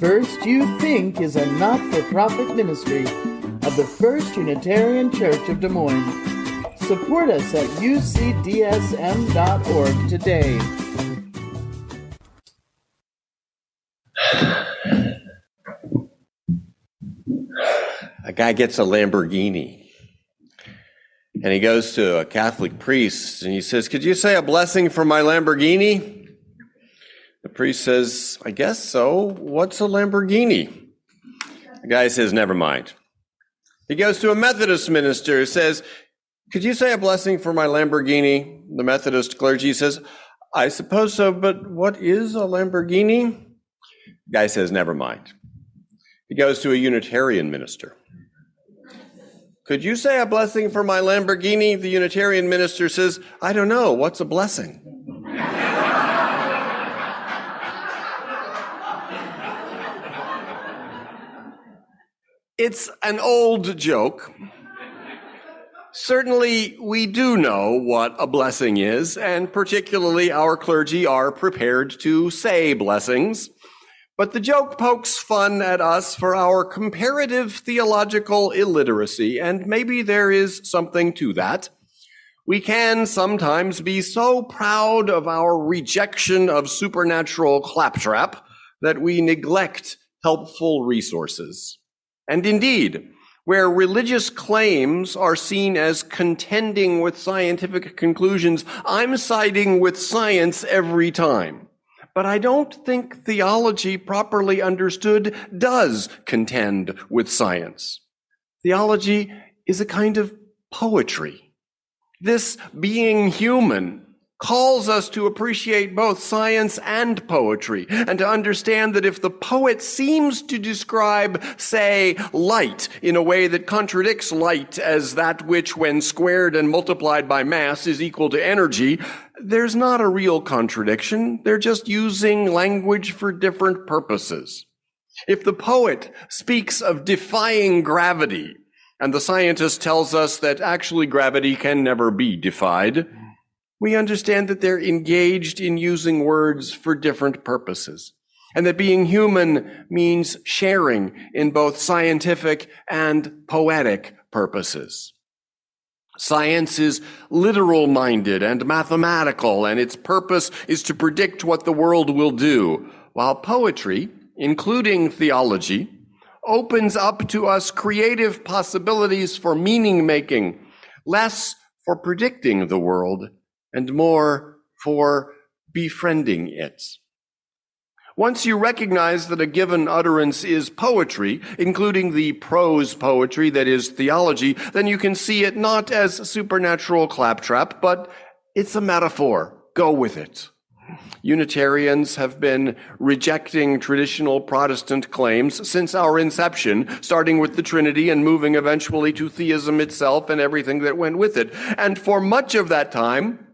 First You Think is a not for profit ministry of the First Unitarian Church of Des Moines. Support us at ucdsm.org today. A guy gets a Lamborghini and he goes to a Catholic priest and he says, Could you say a blessing for my Lamborghini? The priest says, I guess so. What's a Lamborghini? The guy says, Never mind. He goes to a Methodist minister, who says, Could you say a blessing for my Lamborghini? The Methodist clergy says, I suppose so, but what is a Lamborghini? The guy says, Never mind. He goes to a Unitarian minister. Could you say a blessing for my Lamborghini? The Unitarian minister says, I don't know. What's a blessing? It's an old joke. Certainly, we do know what a blessing is, and particularly our clergy are prepared to say blessings. But the joke pokes fun at us for our comparative theological illiteracy, and maybe there is something to that. We can sometimes be so proud of our rejection of supernatural claptrap that we neglect helpful resources. And indeed, where religious claims are seen as contending with scientific conclusions, I'm siding with science every time but I don't think theology properly understood does contend with science. Theology is a kind of poetry. This being human calls us to appreciate both science and poetry and to understand that if the poet seems to describe, say, light in a way that contradicts light as that which, when squared and multiplied by mass, is equal to energy, there's not a real contradiction. They're just using language for different purposes. If the poet speaks of defying gravity, and the scientist tells us that actually gravity can never be defied, we understand that they're engaged in using words for different purposes. And that being human means sharing in both scientific and poetic purposes. Science is literal minded and mathematical, and its purpose is to predict what the world will do, while poetry, including theology, opens up to us creative possibilities for meaning making, less for predicting the world and more for befriending it. Once you recognize that a given utterance is poetry, including the prose poetry that is theology, then you can see it not as supernatural claptrap, but it's a metaphor. Go with it. Unitarians have been rejecting traditional Protestant claims since our inception, starting with the Trinity and moving eventually to theism itself and everything that went with it. And for much of that time,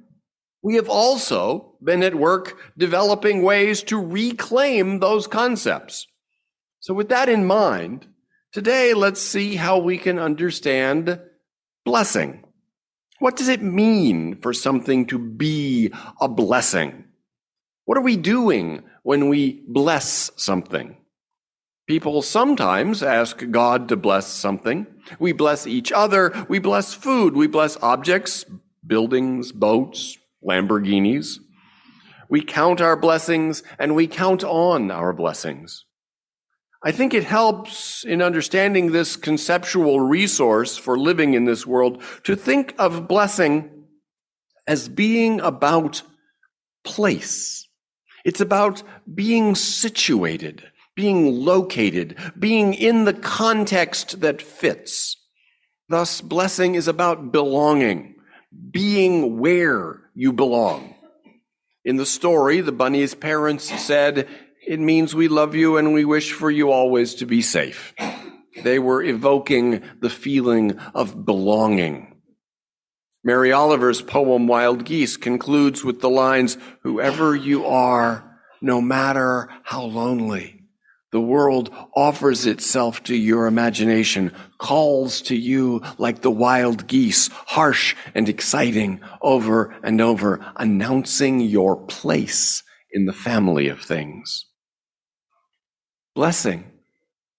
we have also been at work developing ways to reclaim those concepts. So, with that in mind, today let's see how we can understand blessing. What does it mean for something to be a blessing? What are we doing when we bless something? People sometimes ask God to bless something. We bless each other. We bless food. We bless objects, buildings, boats, Lamborghinis. We count our blessings and we count on our blessings. I think it helps in understanding this conceptual resource for living in this world to think of blessing as being about place. It's about being situated, being located, being in the context that fits. Thus, blessing is about belonging, being where you belong. In the story, the bunny's parents said, It means we love you and we wish for you always to be safe. They were evoking the feeling of belonging. Mary Oliver's poem Wild Geese concludes with the lines, Whoever you are, no matter how lonely, the world offers itself to your imagination, calls to you like the wild geese, harsh and exciting over and over, announcing your place in the family of things. Blessing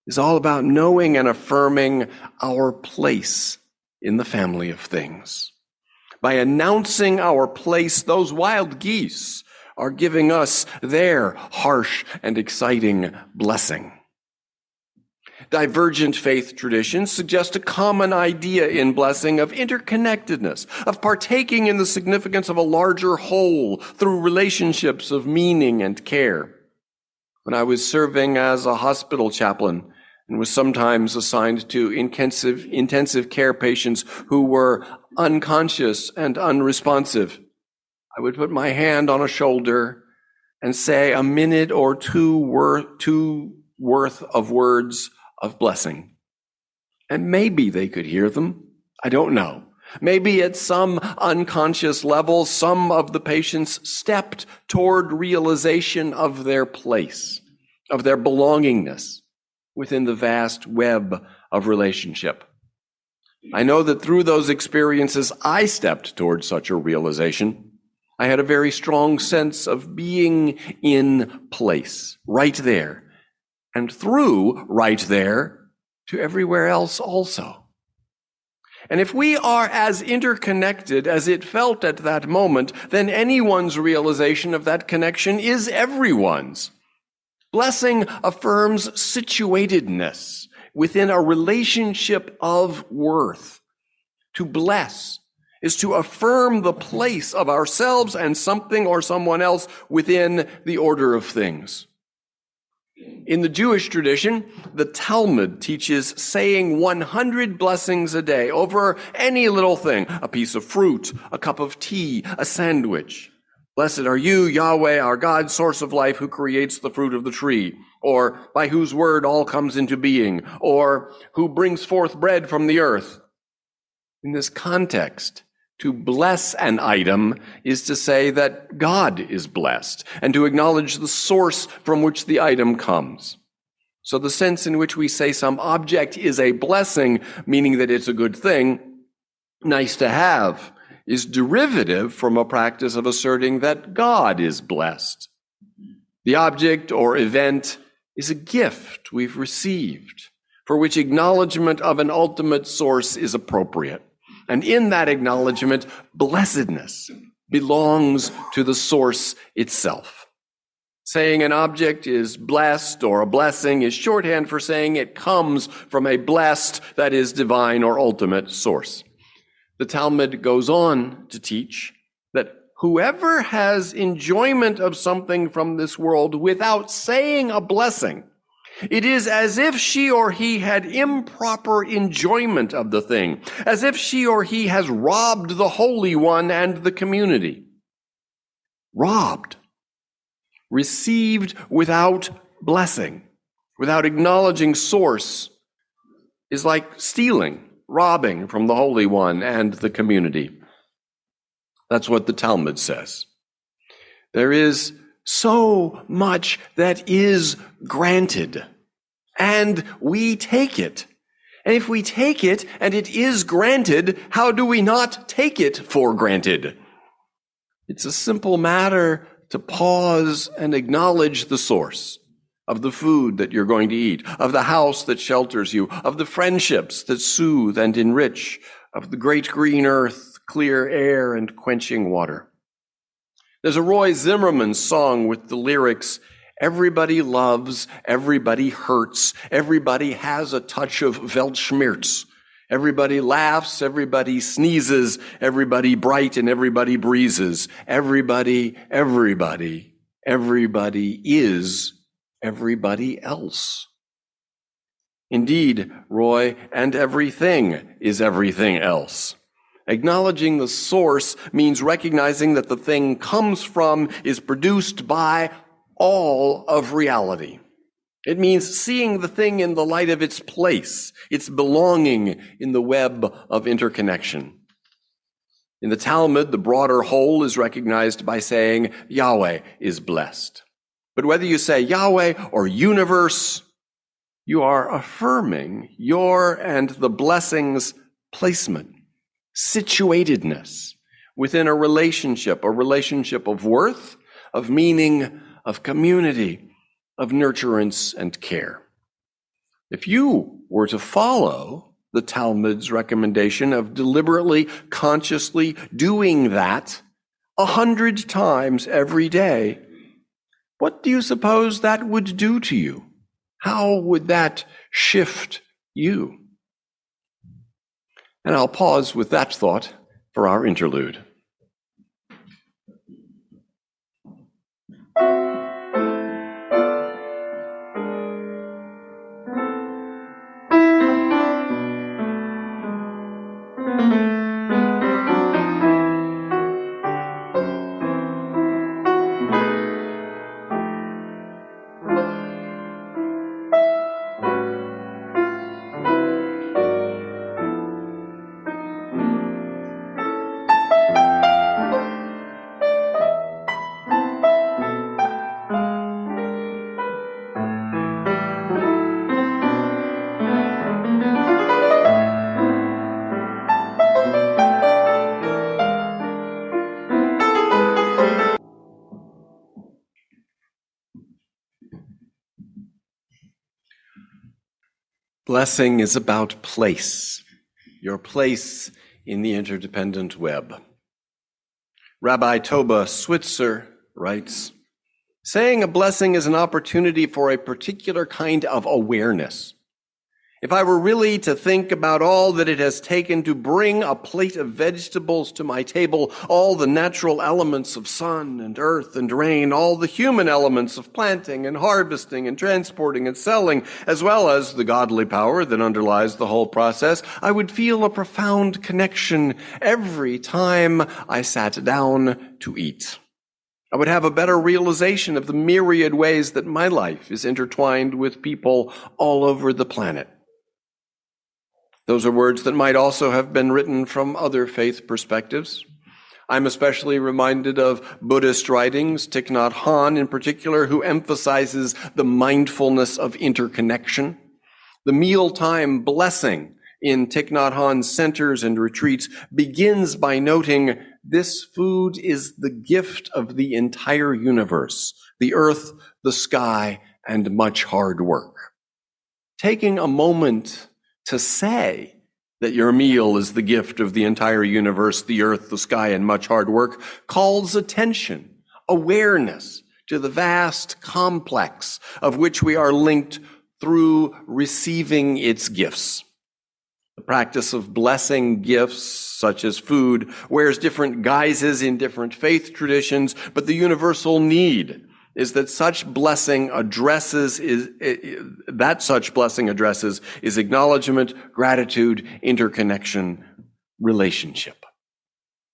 is all about knowing and affirming our place in the family of things. By announcing our place, those wild geese are giving us their harsh and exciting blessing. Divergent faith traditions suggest a common idea in blessing of interconnectedness, of partaking in the significance of a larger whole through relationships of meaning and care. When I was serving as a hospital chaplain and was sometimes assigned to intensive, intensive care patients who were unconscious and unresponsive, I would put my hand on a shoulder and say a minute or two worth, two worth of words of blessing. And maybe they could hear them. I don't know. Maybe at some unconscious level, some of the patients stepped toward realization of their place, of their belongingness within the vast web of relationship. I know that through those experiences, I stepped toward such a realization. I had a very strong sense of being in place, right there, and through right there to everywhere else also. And if we are as interconnected as it felt at that moment, then anyone's realization of that connection is everyone's. Blessing affirms situatedness within a relationship of worth. To bless is to affirm the place of ourselves and something or someone else within the order of things. In the Jewish tradition, the Talmud teaches saying 100 blessings a day over any little thing, a piece of fruit, a cup of tea, a sandwich. Blessed are you, Yahweh, our God, source of life, who creates the fruit of the tree, or by whose word all comes into being, or who brings forth bread from the earth. In this context, to bless an item is to say that God is blessed and to acknowledge the source from which the item comes. So the sense in which we say some object is a blessing, meaning that it's a good thing, nice to have, is derivative from a practice of asserting that God is blessed. The object or event is a gift we've received for which acknowledgement of an ultimate source is appropriate. And in that acknowledgement, blessedness belongs to the source itself. Saying an object is blessed or a blessing is shorthand for saying it comes from a blessed, that is divine or ultimate source. The Talmud goes on to teach that whoever has enjoyment of something from this world without saying a blessing it is as if she or he had improper enjoyment of the thing, as if she or he has robbed the Holy One and the community. Robbed. Received without blessing, without acknowledging source, is like stealing, robbing from the Holy One and the community. That's what the Talmud says. There is so much that is granted. And we take it. And if we take it and it is granted, how do we not take it for granted? It's a simple matter to pause and acknowledge the source of the food that you're going to eat, of the house that shelters you, of the friendships that soothe and enrich, of the great green earth, clear air, and quenching water. There's a Roy Zimmerman song with the lyrics, Everybody loves, everybody hurts, everybody has a touch of Weltschmerz. Everybody laughs, everybody sneezes, everybody bright and everybody breezes. Everybody, everybody, everybody is everybody else. Indeed, Roy, and everything is everything else. Acknowledging the source means recognizing that the thing comes from, is produced by all of reality. It means seeing the thing in the light of its place, its belonging in the web of interconnection. In the Talmud, the broader whole is recognized by saying Yahweh is blessed. But whether you say Yahweh or universe, you are affirming your and the blessing's placement situatedness within a relationship, a relationship of worth, of meaning, of community, of nurturance and care. If you were to follow the Talmud's recommendation of deliberately, consciously doing that a hundred times every day, what do you suppose that would do to you? How would that shift you? And I'll pause with that thought for our interlude. Blessing is about place, your place in the interdependent web. Rabbi Toba Switzer writes, saying a blessing is an opportunity for a particular kind of awareness if I were really to think about all that it has taken to bring a plate of vegetables to my table, all the natural elements of sun and earth and rain, all the human elements of planting and harvesting and transporting and selling, as well as the godly power that underlies the whole process, I would feel a profound connection every time I sat down to eat. I would have a better realization of the myriad ways that my life is intertwined with people all over the planet. Those are words that might also have been written from other faith perspectives. I'm especially reminded of Buddhist writings, Thich Nhat Hanh in particular, who emphasizes the mindfulness of interconnection. The mealtime blessing in Thich Nhat Hanh's centers and retreats begins by noting this food is the gift of the entire universe, the earth, the sky, and much hard work. Taking a moment to say that your meal is the gift of the entire universe, the earth, the sky, and much hard work calls attention, awareness to the vast complex of which we are linked through receiving its gifts. The practice of blessing gifts, such as food, wears different guises in different faith traditions, but the universal need is that such blessing addresses is that such blessing addresses is acknowledgement, gratitude, interconnection, relationship.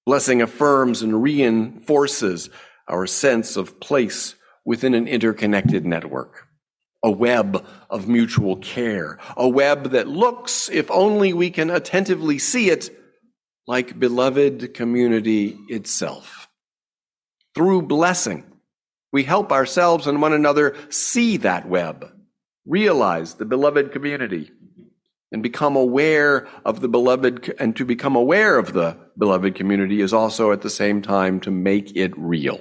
Blessing affirms and reinforces our sense of place within an interconnected network, a web of mutual care, a web that looks, if only we can attentively see it, like beloved community itself. Through blessing, we help ourselves and one another see that web, realize the beloved community, and become aware of the beloved, and to become aware of the beloved community is also at the same time to make it real.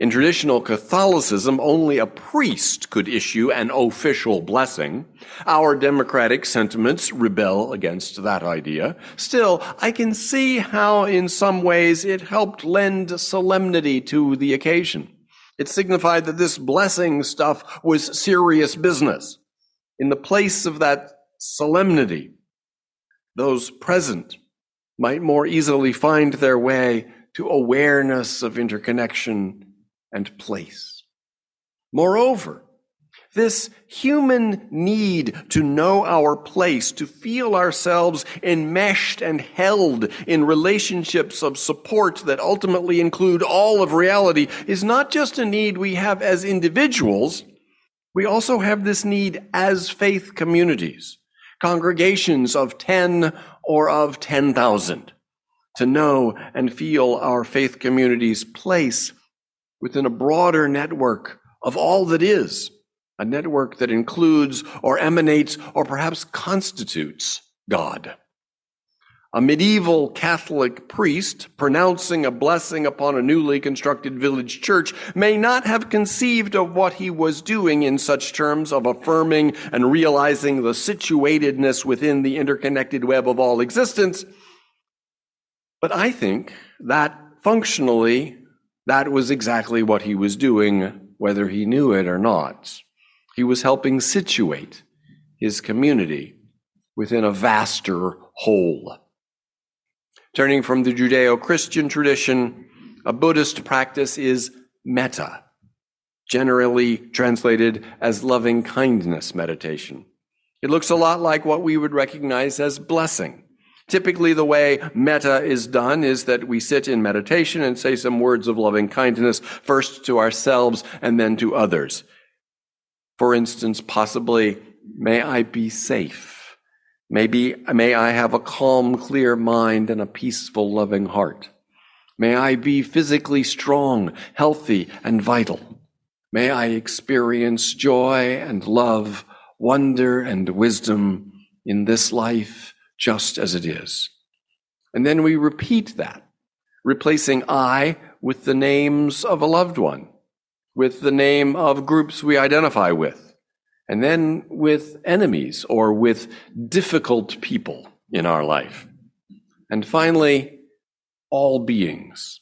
In traditional Catholicism, only a priest could issue an official blessing. Our democratic sentiments rebel against that idea. Still, I can see how in some ways it helped lend solemnity to the occasion. It signified that this blessing stuff was serious business. In the place of that solemnity, those present might more easily find their way to awareness of interconnection and place. Moreover, this human need to know our place, to feel ourselves enmeshed and held in relationships of support that ultimately include all of reality, is not just a need we have as individuals. We also have this need as faith communities, congregations of 10 or of 10,000, to know and feel our faith community's place within a broader network of all that is, a network that includes or emanates or perhaps constitutes God. A medieval Catholic priest pronouncing a blessing upon a newly constructed village church may not have conceived of what he was doing in such terms of affirming and realizing the situatedness within the interconnected web of all existence. But I think that functionally, that was exactly what he was doing, whether he knew it or not. He was helping situate his community within a vaster whole. Turning from the Judeo Christian tradition, a Buddhist practice is metta, generally translated as loving kindness meditation. It looks a lot like what we would recognize as blessing. Typically, the way metta is done is that we sit in meditation and say some words of loving kindness, first to ourselves and then to others. For instance, possibly, may I be safe. Maybe, may I have a calm, clear mind and a peaceful, loving heart. May I be physically strong, healthy, and vital. May I experience joy and love, wonder and wisdom in this life just as it is. And then we repeat that, replacing I with the names of a loved one, with the name of groups we identify with and then with enemies or with difficult people in our life. And finally, all beings.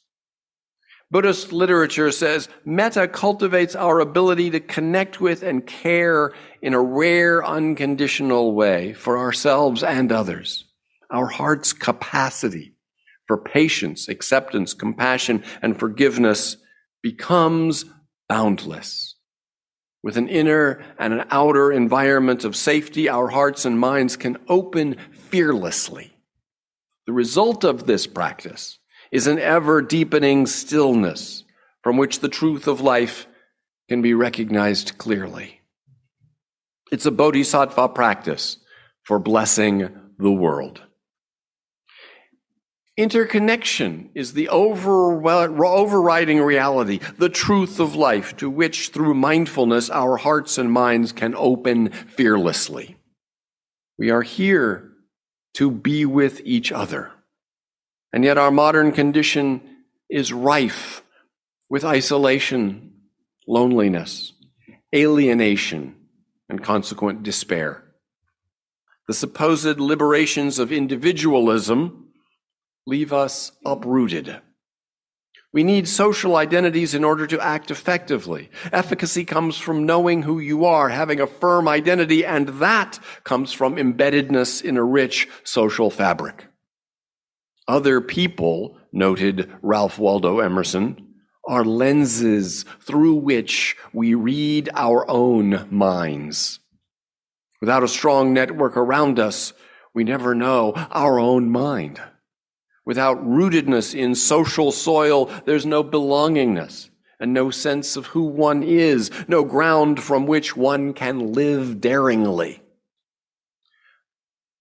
Buddhist literature says metta cultivates our ability to connect with and care in a rare, unconditional way for ourselves and others. Our heart's capacity for patience, acceptance, compassion, and forgiveness becomes boundless. With an inner and an outer environment of safety, our hearts and minds can open fearlessly. The result of this practice is an ever deepening stillness from which the truth of life can be recognized clearly. It's a bodhisattva practice for blessing the world. Interconnection is the over, overriding reality, the truth of life to which through mindfulness our hearts and minds can open fearlessly. We are here to be with each other. And yet our modern condition is rife with isolation, loneliness, alienation, and consequent despair. The supposed liberations of individualism leave us uprooted. We need social identities in order to act effectively. Efficacy comes from knowing who you are, having a firm identity, and that comes from embeddedness in a rich social fabric. Other people, noted Ralph Waldo Emerson, are lenses through which we read our own minds. Without a strong network around us, we never know our own mind. Without rootedness in social soil, there's no belongingness and no sense of who one is, no ground from which one can live daringly.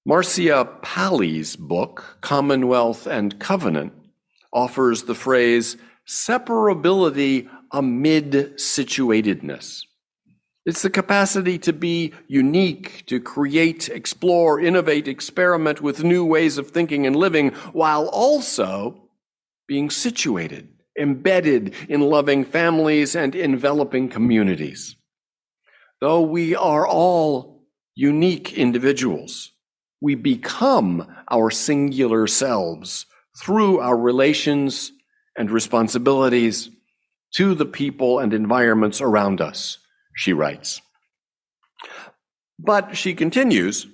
Marcia Pally's book, Commonwealth and Covenant, offers the phrase separability amid situatedness. It's the capacity to be unique, to create, explore, innovate, experiment with new ways of thinking and living, while also being situated, embedded in loving families and enveloping communities. Though we are all unique individuals, we become our singular selves through our relations and responsibilities to the people and environments around us she writes. But she continues,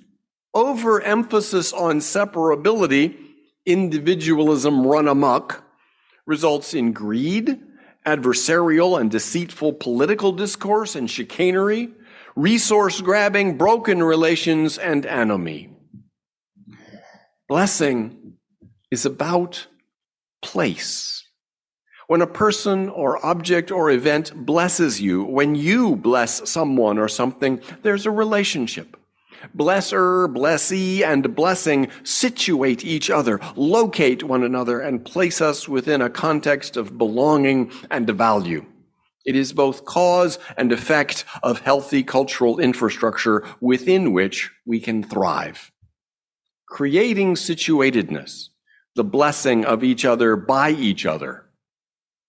overemphasis on separability, individualism run amok, results in greed, adversarial and deceitful political discourse and chicanery, resource grabbing, broken relations, and anomie. Blessing is about place. When a person or object or event blesses you, when you bless someone or something, there's a relationship. Blesser, blessee, and blessing situate each other, locate one another, and place us within a context of belonging and value. It is both cause and effect of healthy cultural infrastructure within which we can thrive. Creating situatedness, the blessing of each other by each other,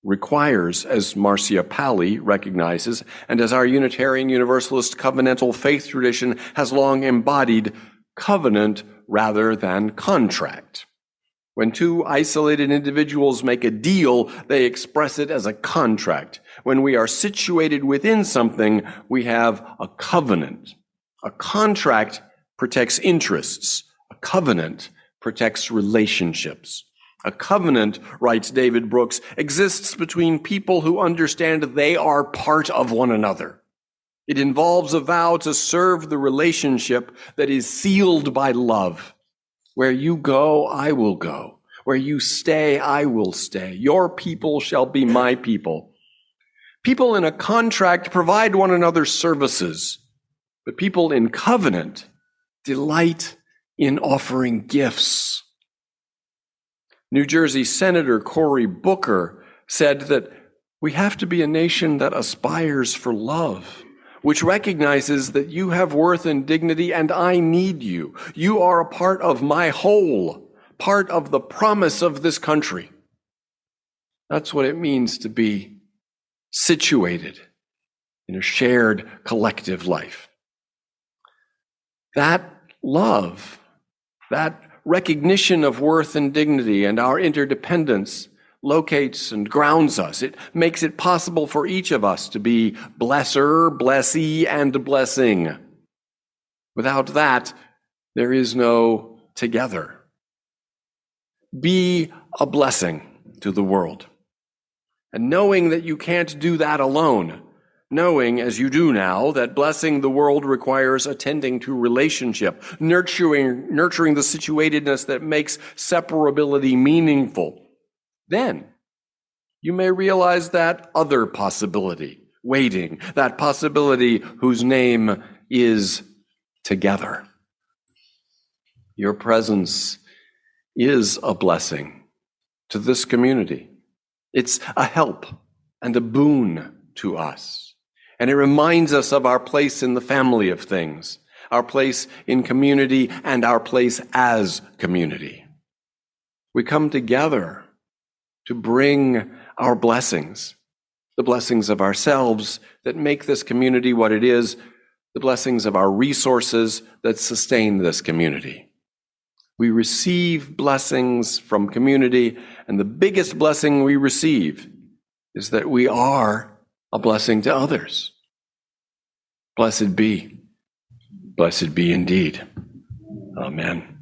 requires, as Marcia Pally recognizes, and as our Unitarian Universalist covenantal faith tradition has long embodied, covenant rather than contract. When two isolated individuals make a deal, they express it as a contract. When we are situated within something, we have a covenant. A contract protects interests. Covenant protects relationships. A covenant, writes David Brooks, exists between people who understand they are part of one another. It involves a vow to serve the relationship that is sealed by love. Where you go, I will go. Where you stay, I will stay. Your people shall be my people. People in a contract provide one another services, but people in covenant delight in offering gifts. New Jersey Senator Cory Booker said that we have to be a nation that aspires for love, which recognizes that you have worth and dignity and I need you. You are a part of my whole, part of the promise of this country. That's what it means to be situated in a shared collective life. That love, that recognition of worth and dignity and our interdependence locates and grounds us. It makes it possible for each of us to be blesser, blessee, and blessing. Without that, there is no together. Be a blessing to the world. And knowing that you can't do that alone, knowing, as you do now, that blessing the world requires attending to relationship, nurturing, nurturing the situatedness that makes separability meaningful. Then you may realize that other possibility waiting, that possibility whose name is together. Your presence is a blessing to this community. It's a help and a boon to us. And it reminds us of our place in the family of things, our place in community, and our place as community. We come together to bring our blessings, the blessings of ourselves that make this community what it is, the blessings of our resources that sustain this community. We receive blessings from community, and the biggest blessing we receive is that we are a blessing to others. Blessed be. Blessed be indeed. Amen.